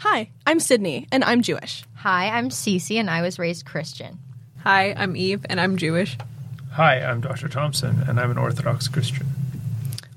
Hi, I'm Sydney, and I'm Jewish. Hi, I'm Cece, and I was raised Christian. Hi, I'm Eve, and I'm Jewish. Hi, I'm Dr. Thompson, and I'm an Orthodox Christian.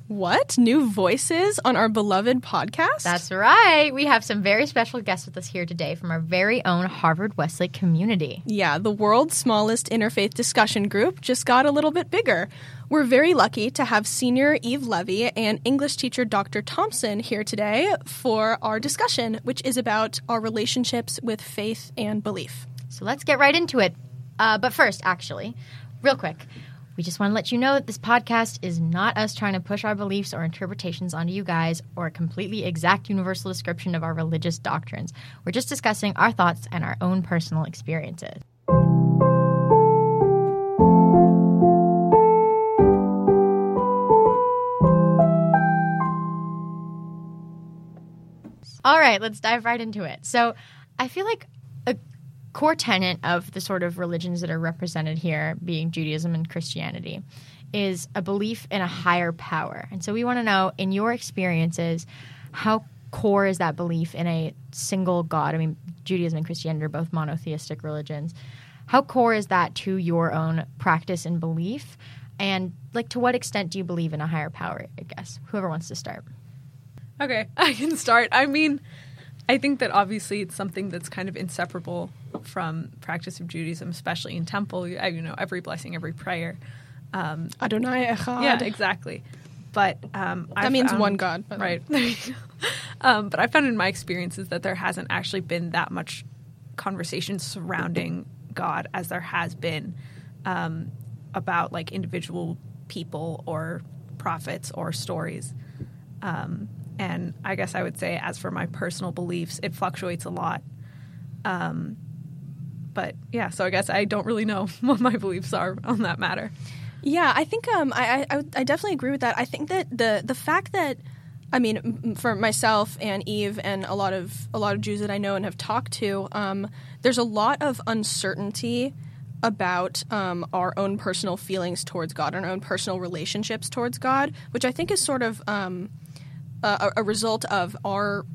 What? New voices on our beloved podcast? That's right. We have some very special guests with us here today from our very own Harvard Westlake community. Yeah, the world's smallest interfaith discussion group just got a little bit bigger. We're very lucky to have senior Eve Levy and English teacher Dr. Thompson here today for our discussion, which is about our relationships with faith and belief. So let's get right into it. Uh, but first, actually, real quick, we just want to let you know that this podcast is not us trying to push our beliefs or interpretations onto you guys or a completely exact universal description of our religious doctrines. We're just discussing our thoughts and our own personal experiences. All right, let's dive right into it. So, I feel like a core tenet of the sort of religions that are represented here, being Judaism and Christianity, is a belief in a higher power. And so, we want to know, in your experiences, how core is that belief in a single God? I mean, Judaism and Christianity are both monotheistic religions. How core is that to your own practice and belief? And, like, to what extent do you believe in a higher power? I guess. Whoever wants to start. Okay, I can start. I mean, I think that obviously it's something that's kind of inseparable from practice of Judaism, especially in temple. You you know, every blessing, every prayer. Um, Adonai Echad. yeah, exactly. But um, That I means found- one God. by right? There you go. um, but I found in my experiences that there hasn't actually been that much conversation surrounding God as there has been um, about like individual people or prophets or stories. Um, and I guess I would say, as for my personal beliefs, it fluctuates a lot. Um, but yeah, so I guess I don't really know what my beliefs are on that matter. Yeah, I think um, I, I I definitely agree with that. I think that the the fact that I mean, for myself and Eve and a lot of a lot of Jews that I know and have talked to, um, there's a lot of uncertainty about um, our own personal feelings towards God and our own personal relationships towards God, which I think is sort of um, a, a result of our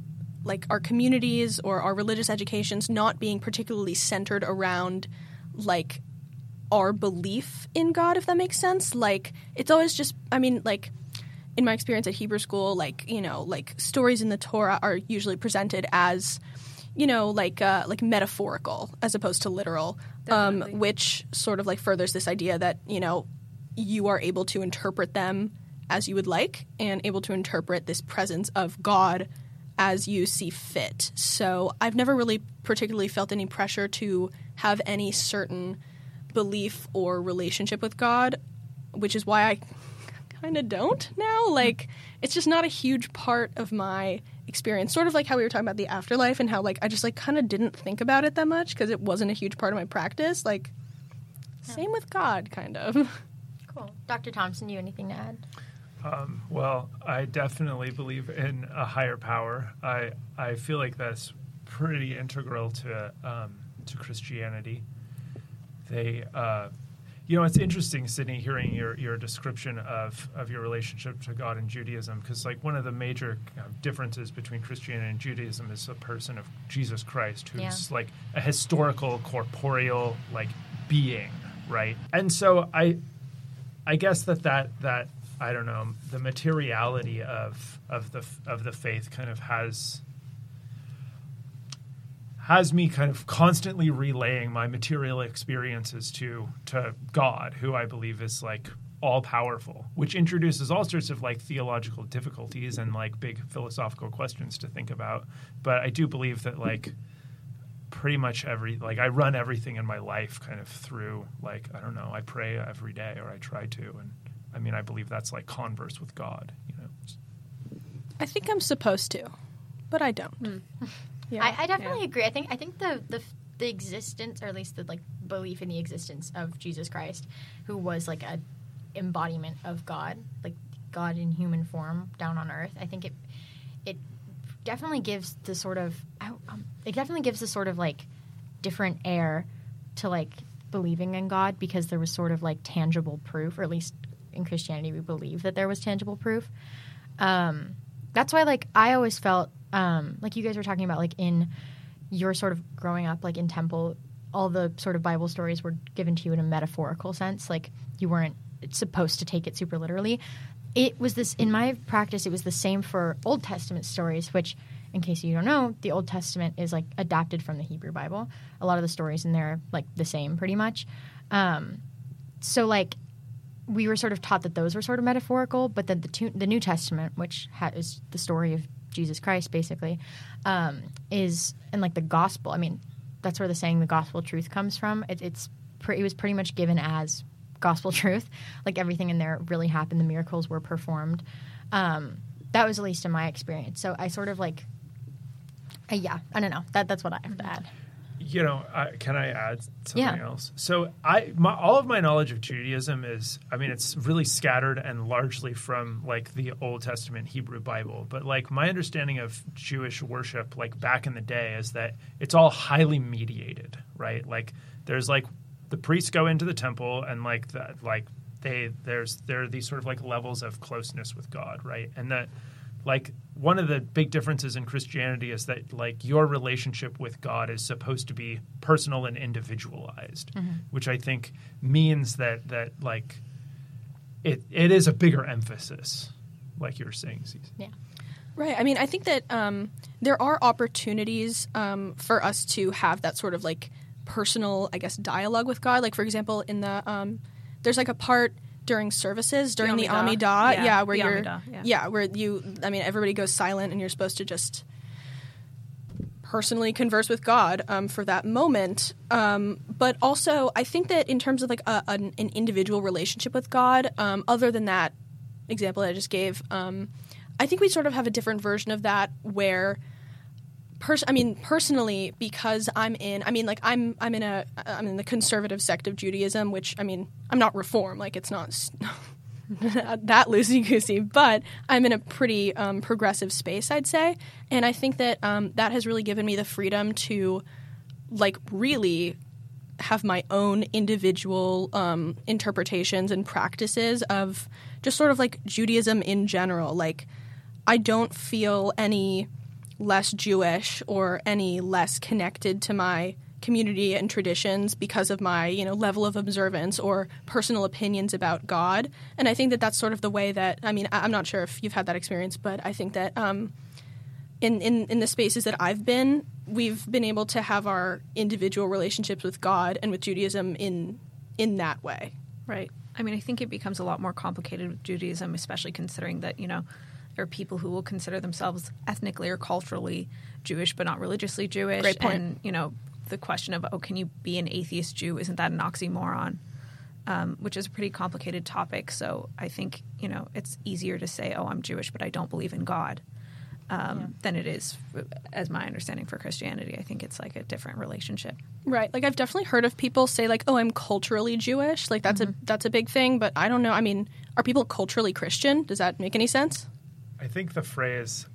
like our communities or our religious educations not being particularly centered around like our belief in God, if that makes sense. Like, it's always just, I mean, like, in my experience at Hebrew school, like, you know, like stories in the Torah are usually presented as, you know, like, uh, like metaphorical as opposed to literal, um, which sort of like furthers this idea that, you know, you are able to interpret them as you would like and able to interpret this presence of God as you see fit. So I've never really particularly felt any pressure to have any certain belief or relationship with God, which is why I kind of don't now. Like, it's just not a huge part of my experience. Sort of like how we were talking about the afterlife and how, like, I just, like, kind of didn't think about it that much because it wasn't a huge part of my practice. Like, same with God, kind of. Cool. Dr. Thompson, you anything to add? Um, well, I definitely believe in a higher power. I I feel like that's pretty integral to um, to Christianity. They, uh, you know, it's interesting, Sydney, hearing your, your description of, of your relationship to God and Judaism, because like one of the major kind differences between Christianity and Judaism is the person of Jesus Christ, who's Yeah. like a historical, corporeal, like being, right? And so I, I guess that that that I don't know the materiality of of the of the faith kind of has has me kind of constantly relaying my material experiences to to God, who I believe is like all powerful, which introduces all sorts of like theological difficulties and like big philosophical questions to think about. But I do believe that like pretty much every like I run everything in my life kind of through like I don't know I pray every day or I try to and I mean I believe that's like converse with God you know I think I'm supposed to, but I don't. Yeah. I, I definitely agree. I think I think the, the the existence, or at least the like belief in the existence of Jesus Christ, who was like a embodiment of God, like God in human form down on earth. I think it it definitely gives the sort of um, it definitely gives the sort of like different air to like believing in God because there was sort of like tangible proof, or at least in Christianity we believe that there was tangible proof. Um, that's why like I always felt um, like you guys were talking about, like in your sort of growing up, like in temple, all the sort of Bible stories were given to you in a metaphorical sense. Like you weren't supposed to take it super literally. It was this in my practice. It was the same for Old Testament stories, which, in case you don't know, the Old Testament is like adapted from the Hebrew Bible. A lot of the stories in there are like the same, pretty much. Um, so like we were sort of taught that those were sort of metaphorical, but then the the New Testament, which ha- is the story of Jesus Christ, basically, um, is and like the gospel. I mean, that's where the saying "the gospel truth" comes from. It, it's pre- it was pretty much given as gospel truth. Like everything in there really happened. The miracles were performed. Um, that was at least in my experience. So I sort of like, uh, yeah, I don't know. That that's what I have to add. You know, I, can I add something Yeah. else? So, I my, all of my knowledge of Judaism is, I mean, it's really scattered and largely from like the Old Testament Hebrew Bible. But like my understanding of Jewish worship, like back in the day, is that it's all highly mediated, right? Like there's like the priests go into the temple and like that, like they there's there are these sort of like levels of closeness with God, right? And that like one of the big differences in Christianity is that like your relationship with God is supposed to be personal and individualized, which I think means that that like it it is a bigger emphasis, like you were saying, Cece. Yeah. Right. I mean, I think that um, there are opportunities um, for us to have that sort of like personal, I guess, dialogue with God. Like, for example, in the um, there's like a part during services during the Amidah. Amidah, yeah, Yeah, where the you're, Amidah, yeah. where you, I mean, everybody goes silent and you're supposed to just personally converse with God um, for that moment. Um, but also, I think that in terms of like a, an, an individual relationship with God, um, other than that example that I just gave, um, I think we sort of have a different version of that where. Pers- I mean, personally, because I'm in. I mean, like I'm. I'm in a. I'm in the conservative sect of Judaism, which I mean, I'm not reform. Like it's not that loosey goosey, but I'm in a pretty um, progressive space, I'd say, and I think that um, that has really given me the freedom to, like, really have my own individual um, interpretations and practices of just sort of like Judaism in general. Like, I don't feel any less Jewish or any less connected to my community and traditions because of my you know level of observance or personal opinions about God. And I think that that's sort of the way that I mean I- I'm not sure if you've had that experience, but I think that um, in, in in the spaces that I've been, we've been able to have our individual relationships with God and with Judaism in in that way. Right. I mean, I think it becomes a lot more complicated with Judaism, especially considering that, you know, there are people who will consider themselves ethnically or culturally Jewish, but not religiously Jewish. Great point. And, you know, the question of, oh, can you be an atheist Jew? Isn't that an oxymoron? Um, which is a pretty complicated topic. So I think, you know, it's easier to say, oh, I'm Jewish, but I don't believe in God. Um, Than it is, as my understanding for Christianity. I think it's like a different relationship. Right. Like I've definitely heard of people say like, "Oh, I'm culturally Jewish." Like that's a that's a big thing, but I don't know. I mean, are people culturally Christian? Does that make any sense? I think the phrase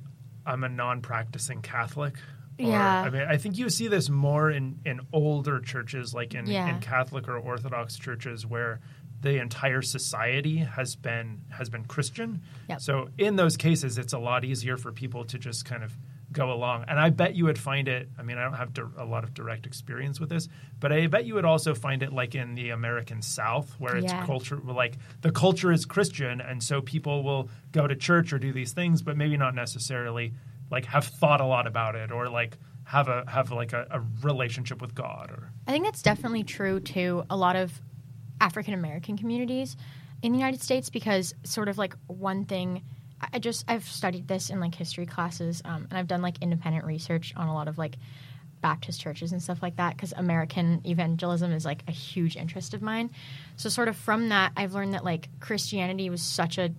"I'm a non-practicing Catholic." Or, Yeah. I mean, I think you see this more in in older churches, like in, Yeah. in Catholic or Orthodox churches, where the entire society has been has been Christian. Yep. So in those cases, it's a lot easier for people to just kind of go along. And I bet you would find it. I mean, I don't have a lot of direct experience with this, but I bet you would also find it like in the American South, where it's Yeah. culture, like the culture is Christian, and so people will go to church or do these things, but maybe not necessarily like have thought a lot about it or like have a have like a, a relationship with God or I think that's definitely true to a lot of African American communities in the United States because sort of like one thing I- just I've studied this in like history classes um, and I've done like independent research on a lot of like Baptist churches and stuff like that because American evangelism is like a huge interest of mine. So sort of from that I've learned that like Christianity was such a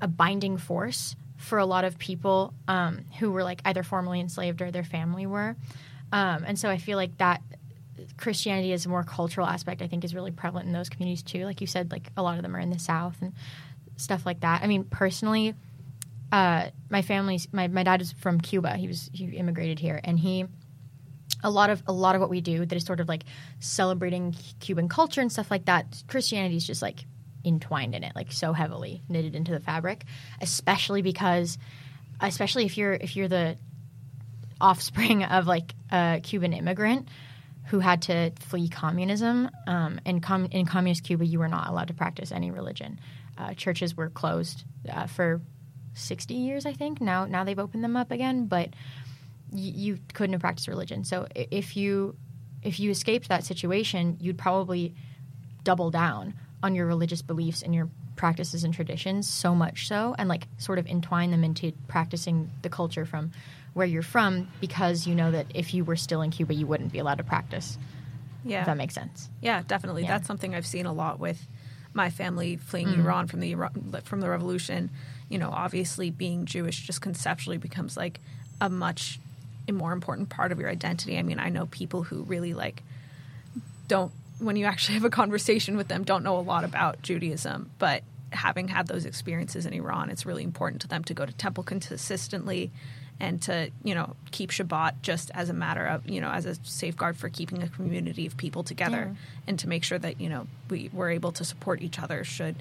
a binding force for a lot of people um, who were like either formerly enslaved or their family were. Um, and so I feel like that Christianity is a more cultural aspect, I think, is really prevalent in those communities too. Like you said, like a lot of them are in the South and stuff like that. I mean, personally, uh, my family's my, my dad is from Cuba. He was he immigrated here, and he a lot of a lot of what we do that is sort of like celebrating Cuban culture and stuff like that. Christianity is just like entwined in it, like so heavily knitted into the fabric, especially because especially if you're if you're the offspring of like a Cuban immigrant who had to flee communism. Um, com- in communist Cuba, you were not allowed to practice any religion. Uh, churches were closed uh, for 60 years, I think. Now, now they've opened them up again, but y- you couldn't have practiced religion. So if you if you escaped that situation, you'd probably double down on your religious beliefs and your practices and traditions so much so and like sort of entwine them into practicing the culture from where you're from because you know that if you were still in Cuba you wouldn't be allowed to practice. Yeah. If that makes sense. Yeah, definitely. Yeah. That's something I've seen a lot with my family fleeing mm. Iran from the from the revolution. You know, obviously being Jewish just conceptually becomes like a much more important part of your identity. I mean, I know people who really like don't when you actually have a conversation with them don't know a lot about Judaism, but having had those experiences in Iran, it's really important to them to go to temple consistently and to, you know, keep Shabbat just as a matter of, you know, as a safeguard for keeping a community of people together and to make sure that, you know, we were able to support each other should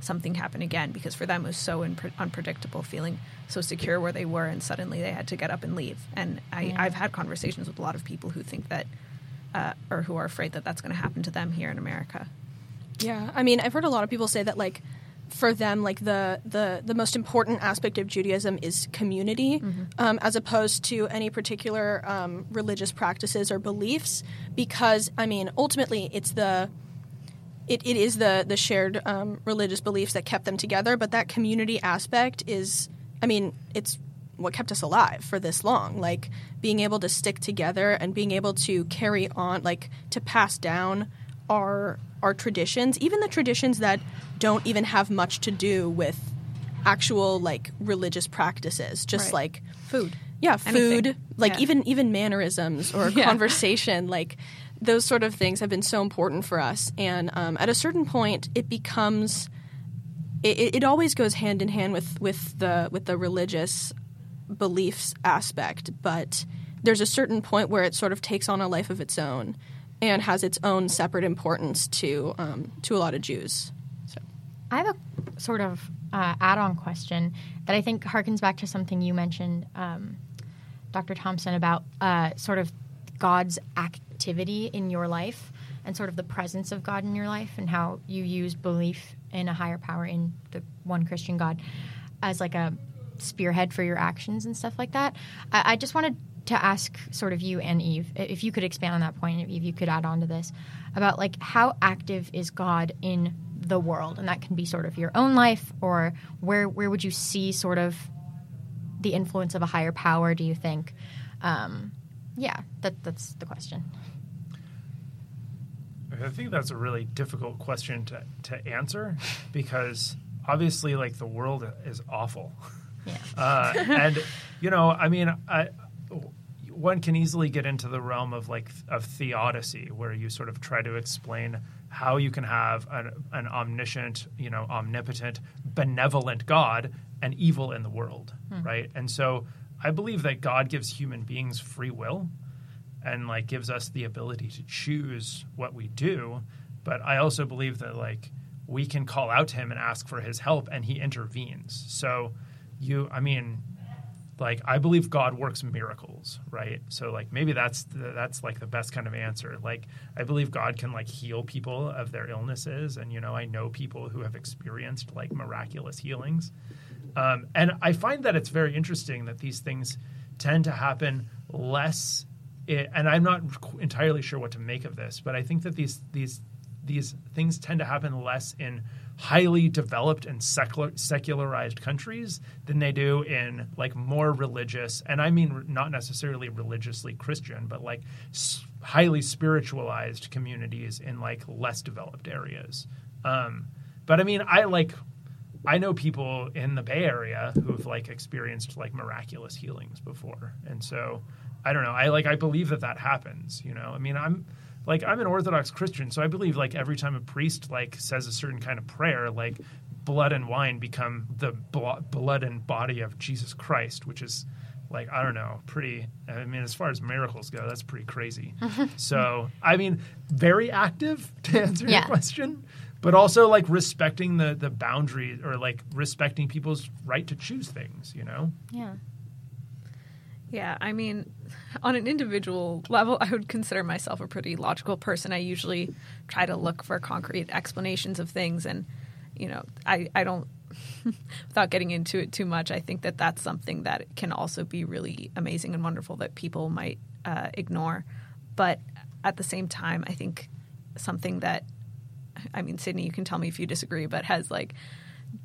something happen again because for them it was so unpre- unpredictable feeling so secure where they were and suddenly they had to get up and leave. And I, i've had conversations with a lot of people who think that uh, or who are afraid that that's going to happen to them here in america. Yeah, I mean, I've heard a lot of people say that like for them, like the the the most important aspect of Judaism is community, um, as opposed to any particular um, religious practices or beliefs. Because I mean, ultimately, it's the it, it is the the shared um, religious beliefs that kept them together. But that community aspect is, I mean, it's what kept us alive for this long. Like being able to stick together and being able to carry on, like to pass down our our traditions, even the traditions that don't even have much to do with actual like religious practices, just Right. like food yeah, Anything. food, like Yeah. even even mannerisms or Yeah. conversation, like those sort of things have been so important for us. And um, at a certain point, it becomes it- it always goes hand in hand with with the with the religious beliefs aspect, but there's a certain point where it sort of takes on a life of its own and has its own separate importance to um, to a lot of Jews. So. I have a sort of uh, add-on question that I think harkens back to something you mentioned, um, Dr. Thompson, about uh, sort of God's activity in your life and sort of the presence of God in your life and how you use belief in a higher power in the one Christian God as like a spearhead for your actions and stuff like that. I, I just wanted to ask sort of you and Eve, if you could expand on that point, if you could add on to this, about like how active is God in the world, and that can be sort of your own life, or where where would you see sort of the influence of a higher power? Do you think? Um, yeah, that that's the question. I think that's a really difficult question to, to answer because obviously, like, the world is awful. Yeah. Uh, and, you know, I mean, I, one can easily get into the realm of like of theodicy, where you sort of try to explain how you can have an, an omniscient, you know, omnipotent, benevolent God and evil in the world, hmm. right? And so I believe that God gives human beings free will and like gives us the ability to choose what we do. But I also believe that like we can call out to him and ask for his help and he intervenes. So you I mean like I believe God works miracles, right? So like maybe that's the, that's like the best kind of answer. Like I believe God can like heal people of their illnesses, and you know I know people who have experienced like miraculous healings, um, and I find that it's very interesting that these things tend to happen less. i and I'm not entirely sure what to make of this, but I think that these these these things tend to happen less in highly developed and secular, secularized countries than they do in like more religious and i mean not necessarily religiously christian but like highly spiritualized communities in like less developed areas. Um, but i mean i like i know people in the bay area who've like experienced like miraculous healings before and so i don't know. I like i believe that that happens you know? I mean i'm like I'm an Orthodox Christian, so I believe like every time a priest like says a certain kind of prayer, like blood and wine become the blo- blood and body of Jesus Christ, which is like I don't know, pretty. I mean, as far as miracles go, that's pretty crazy. so I mean, very active to answer Yeah. your question, but also like respecting the the boundary or like respecting people's right to choose things. You know. Yeah. Yeah, I mean, on an individual level, I would consider myself a pretty logical person. I usually try to look for concrete explanations of things, and you know, I I don't. without getting into it too much, I think that that's something that can also be really amazing and wonderful that people might uh, ignore. But at the same time, I think something that, I mean, Sydney, you can tell me if you disagree, but has like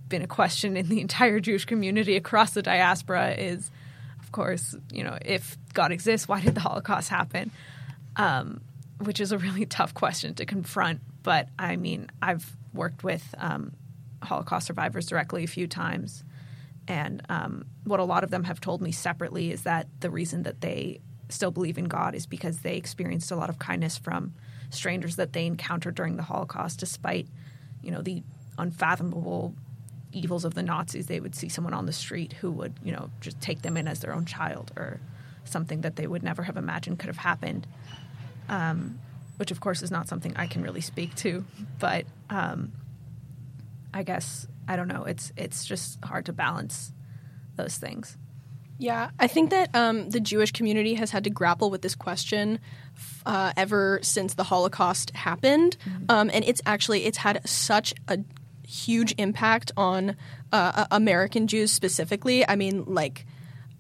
been a question in the entire Jewish community across the diaspora is of course, you know, if God exists, why did the Holocaust happen? Um, which is a really tough question to confront. But I mean, I've worked with um, Holocaust survivors directly a few times. And um, what a lot of them have told me separately is that the reason that they still believe in God is because they experienced a lot of kindness from strangers that they encountered during the Holocaust, despite, you know, the unfathomable evils of the Nazis, they would see someone on the street who would, you know, just take them in as their own child or something that they would never have imagined could have happened. Um, which, of course, is not something I can really speak to, but um, I guess I don't know. It's it's just hard to balance those things. Yeah, I think that um, the Jewish community has had to grapple with this question uh, ever since the Holocaust happened, mm-hmm. um, and it's actually it's had such a huge impact on uh, American Jews specifically. I mean, like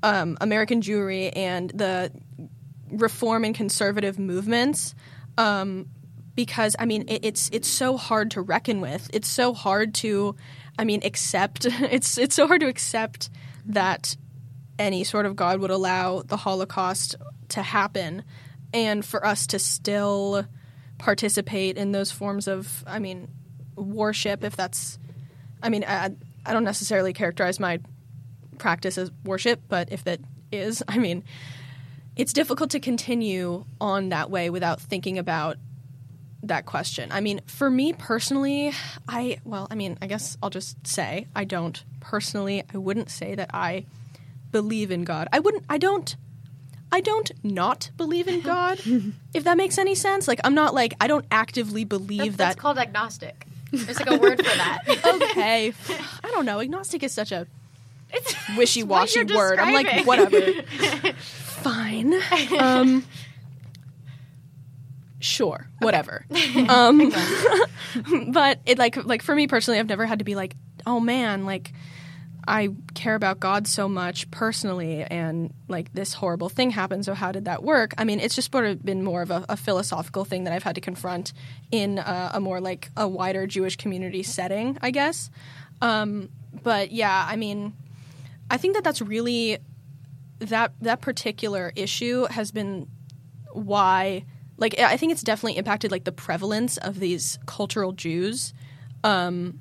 um, American Jewry and the reform and conservative movements. Um, because I mean, it, it's it's so hard to reckon with. It's so hard to, I mean, accept. It's it's so hard to accept that any sort of God would allow the Holocaust to happen, and for us to still participate in those forms of, I mean, worship, if that's, I mean, I, I don't necessarily characterize my practice as worship, but if that is, I mean, it's difficult to continue on that way without thinking about that question. I mean, for me personally, I, well, I mean, I guess I'll just say I don't personally, I wouldn't say that I believe in God. I wouldn't, I don't. I don't not believe in God, if that makes any sense. Like, I'm not like, I don't actively believe that's, that's called agnostic. There's like a word for that. okay. I don't know. Agnostic is such a it's wishy-washy word. I'm like, whatever. Fine. Um, sure, whatever. Um, but it like like for me personally, I've never had to be like, oh man, like I care about God so much personally, and like this horrible thing happened. So how did that work? I mean, it's just sort of been more of a, a philosophical thing that I've had to confront in a, a more like a wider Jewish community setting, I guess. Um, but yeah, I mean, I think that that's really that that particular issue has been why like I think it's definitely impacted like the prevalence of these cultural Jews. Um,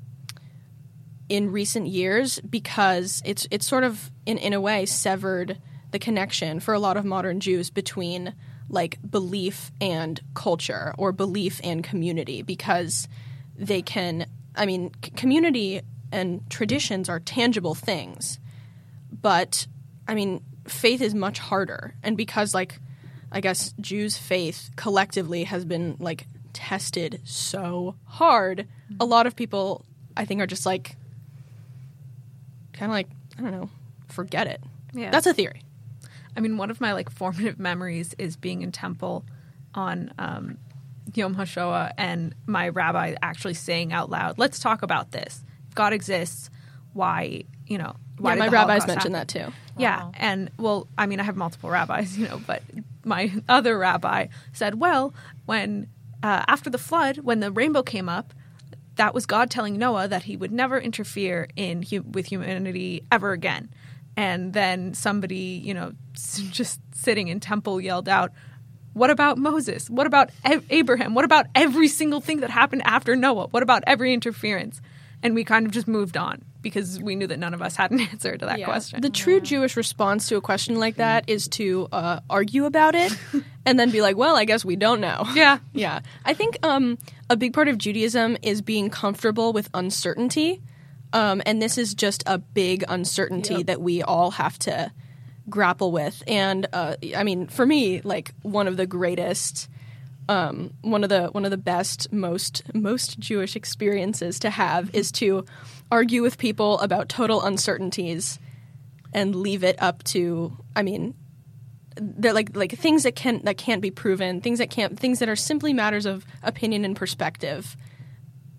in recent years because it's it's sort of in in a way severed the connection for a lot of modern Jews between like belief and culture or belief and community because they can I mean c- community and traditions are tangible things but I mean faith is much harder. And because like I guess Jews faith collectively has been like tested so hard a lot of people I think are just like kind of like I don't know, forget it. Yeah, that's a theory. I mean, one of my like formative memories is being in temple on um, Yom HaShoah and my rabbi actually saying out loud, "Let's talk about this. If God exists, why you know?" Why yeah, my rabbis mentioned that too. Yeah, wow. and well, I mean, I have multiple rabbis, you know, but my other rabbi said, "Well, when uh, after the flood, when the rainbow came up, that was God telling Noah that he would never interfere in with humanity ever again. And then somebody, you know, just sitting in temple yelled out, "What about Moses? What about Abraham? What about every single thing that happened after Noah? What about every interference?" And we kind of just moved on because we knew that none of us had an answer to that yeah. question. The true yeah. Jewish response to a question like that is to uh, argue about it and then be like, "Well, I guess we don't know." Yeah, yeah. I think um, a big part of Judaism is being comfortable with uncertainty. Um, and this is just a big uncertainty yep. that we all have to grapple with. And uh, I mean, for me, like one of the greatest um, one of the one of the best, most most Jewish experiences to have is to argue with people about total uncertainties and leave it up to. I mean, they're like like things that can that can't be proven, things that can't things that are simply matters of opinion and perspective.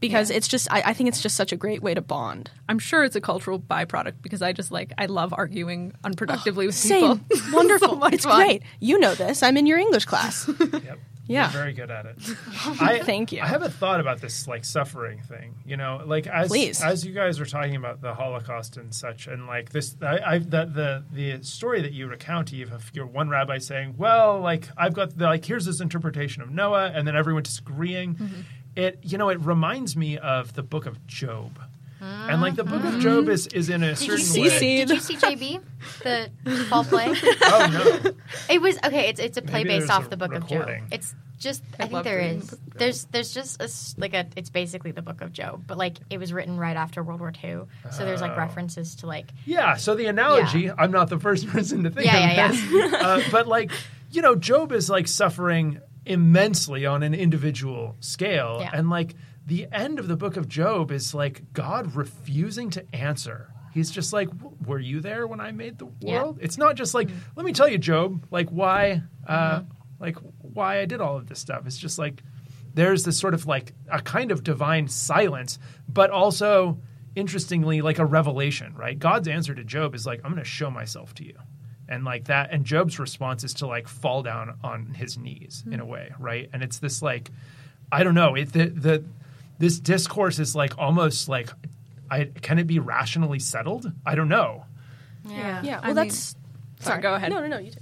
Because it's just, I, I think it's just such a great way to bond. I'm sure it's a cultural byproduct because I just like I love arguing unproductively with Same, people. wonderful. So much it's fun. great. You know this. I'm in your English class. Yep. Yeah. You're very good at it. I, Thank you. I have a thought about this like suffering thing. You know, like as Please. as you guys were talking about the Holocaust and such, and like this, I, I the, the the story that you recount, Eve, of your one rabbi saying, "Well, like I've got the like here's this interpretation of Noah," and then everyone disagreeing. Mm-hmm. It you know it reminds me of the book of Job. And like the book of Job is, is in a Did you, certain see- way. see- did you see JB, the fall play? Oh no! It was okay. It's it's a play Maybe based off the Book recording. of Job. It's just I I, think love there reading is. the Book of Job. There's there's just a s like a it's basically the Book of Job, but like it was written right after World War II, so there's like Oh. references to like Yeah, so the analogy, I'm not the first person to think Yeah, of yeah, this. Uh, but like, you know, Job is like suffering immensely on an individual scale. Yeah. And like the end of the book of Job is like God refusing to answer. He's just like, were you there when I made the Yeah. world? It's not just like, let me tell you, Job, like why, uh, Mm-hmm. like why I did all of this stuff. It's just like there's this sort of like a kind of divine silence, but also interestingly like a revelation, right? God's answer to Job is like, I'm going to show myself to you. And like that, and Job's response is to like fall down on his knees in a way, right? And it's this like, I don't know, it the the this discourse is like almost like, I can it be rationally settled? I don't know. yeah. Yeah. I Well, mean- that's. Sorry, go ahead. No, no, no. You do.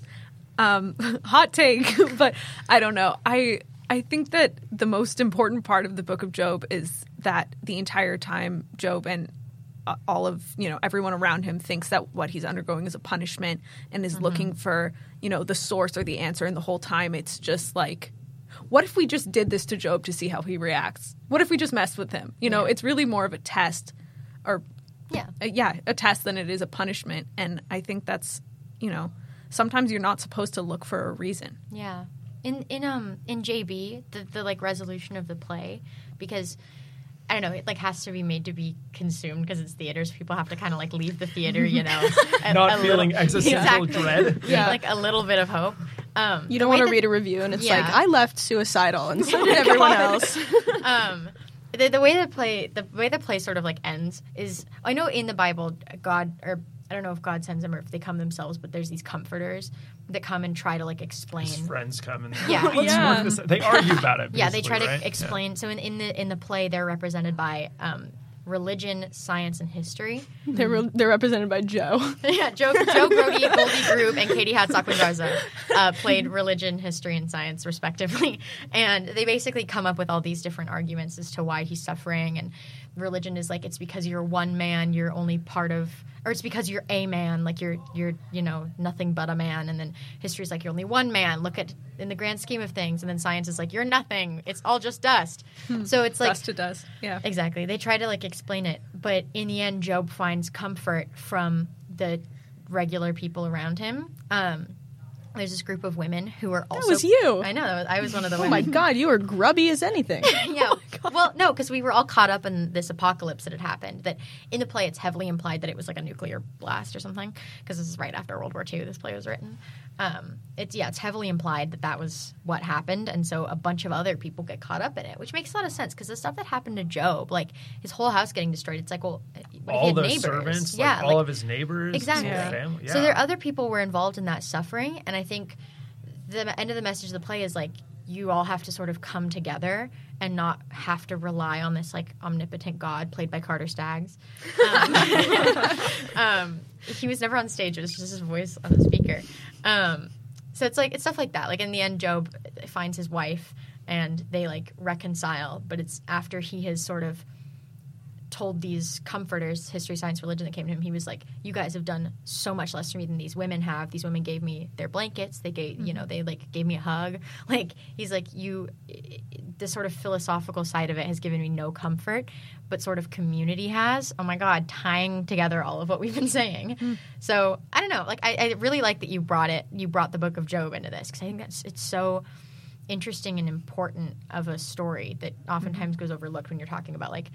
um, hot take, but I don't know. I I think that the most important part of the book of Job is that the entire time Job and uh, all of you know everyone around him thinks that what he's undergoing is a punishment and is looking for you know the source or the answer and the whole time it's just like what if we just did this to Job to see how he reacts what if we just messed with him you know Yeah. it's really more of a test or yeah. uh, yeah, a test than it is a punishment. And I think that's, you know, sometimes you're not supposed to look for a reason. Yeah. In in um in JB, the, the like resolution of the play, because I don't know, it like has to be made to be consumed because it's theaters. People have to kind of like leave the theater, you know, a- Not a feeling little- existential Exactly. dread. yeah, like a little bit of hope. Um, You don't want to that- read a review, and it's Yeah. like I left suicidal, and so did everyone else. um, the, the way the play the way the play sort of like ends is I know in the Bible God or I don't know if God sends them or if they come themselves, but there's these comforters that come and try to like explain. His friends come and Yeah. let's Yeah. work this. They argue about it. yeah, they try basically, to right? explain. So in, in the in the play, they're represented by um, religion, science, and history. they're re- they're represented by Joe. yeah, Joe, Joe Grody, Goldie Group, and Katie Hatzak Garza uh, played religion, history, and science, respectively. And they basically come up with all these different arguments as to why he's suffering. And religion is like it's because you're one man, you're only part of, or it's because you're a man, like you're you're you know nothing but a man. And then history is like you're only one man. Look at in the grand scheme of things. And then science is like you're nothing. It's all just dust. So it's like Dust to dust. Yeah. Exactly. They try to like explain it, but in the end, Job finds comfort from the regular people around him. Um, there's this group of women who are also. That was you. I know. that I was one of the Oh my god, you were grubby as anything. yeah. Oh well, no, because we were all caught up in this apocalypse that had happened. That in the play, it's heavily implied that it was like a nuclear blast or something. Because this is right after World War II. This play was written. Um, it's yeah, it's heavily implied that that was what happened, and so a bunch of other people get caught up in it, which makes a lot of sense because the stuff that happened to Job, like his whole house getting destroyed, it's like, well, what if he all had the neighbors? servants, yeah, like all of his neighbors, Exactly. his family. Yeah. So there are other people were involved in that suffering, and I think the end of the message of the play is like you all have to sort of come together and not have to rely on this like omnipotent God played by Carter Staggs. Um, um, he was never on stage; it was just his voice on the speaker. Um, so it's like it's stuff like that. Like in the end, Job finds his wife and they like reconcile, but it's after he has sort of told these comforters, history, science, religion that came to him, he was like, "You guys have done so much less for me than these women have. These women gave me their blankets. They gave, you know, mm-hmm. they like gave me a hug. Like he's like, you, this sort of philosophical side of it has given me no comfort, but sort of community has. Oh my god, tying together all of what we've been saying. Hmm. So I don't know. Like I, I really like that you brought it. You brought the Book of Job into this because I think that's it's so interesting and important of a story that oftentimes mm-hmm. goes overlooked when you're talking about like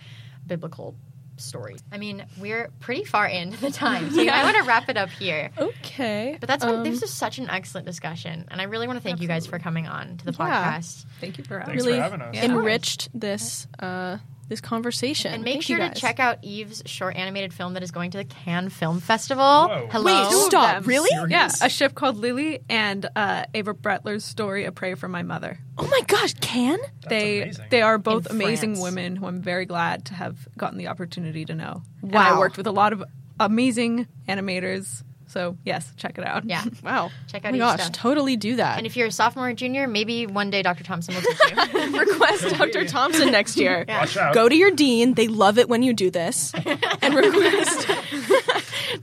biblical stories. I mean, we're pretty far into the time, so I want to wrap it up here. Okay. But that's been, um, this was such an excellent discussion, and I really want to thank you guys for coming on to the Yeah. podcast. Thank you for having really for having us. Yeah. enriched this uh, this conversation. And make Thank sure you to guys. check out Eve's short animated film that is going to the Cannes Film Festival. Whoa. Hello. Wait, stop! them. Really? Serious? Yeah, a ship called Lily and uh, Ava Bretler's story, A Prayer for My Mother. Oh my gosh, can? That's they amazing. they are both In amazing France. women who I'm very glad to have gotten the opportunity to know. And I worked with a lot of amazing animators. So yes, check it out. Yeah. Wow. Check out Oh my gosh, stuff. totally do that. And if you're a sophomore or junior, maybe one day Dr. Thompson will teach you. request Dr. Thompson next year. Watch out. Go to your dean. They love it when you do this. and request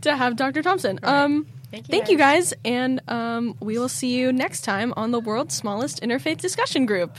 to have Dr. Thompson. Um, Thank you thank you guys. And um, we will see you next time on the world's smallest interfaith discussion group.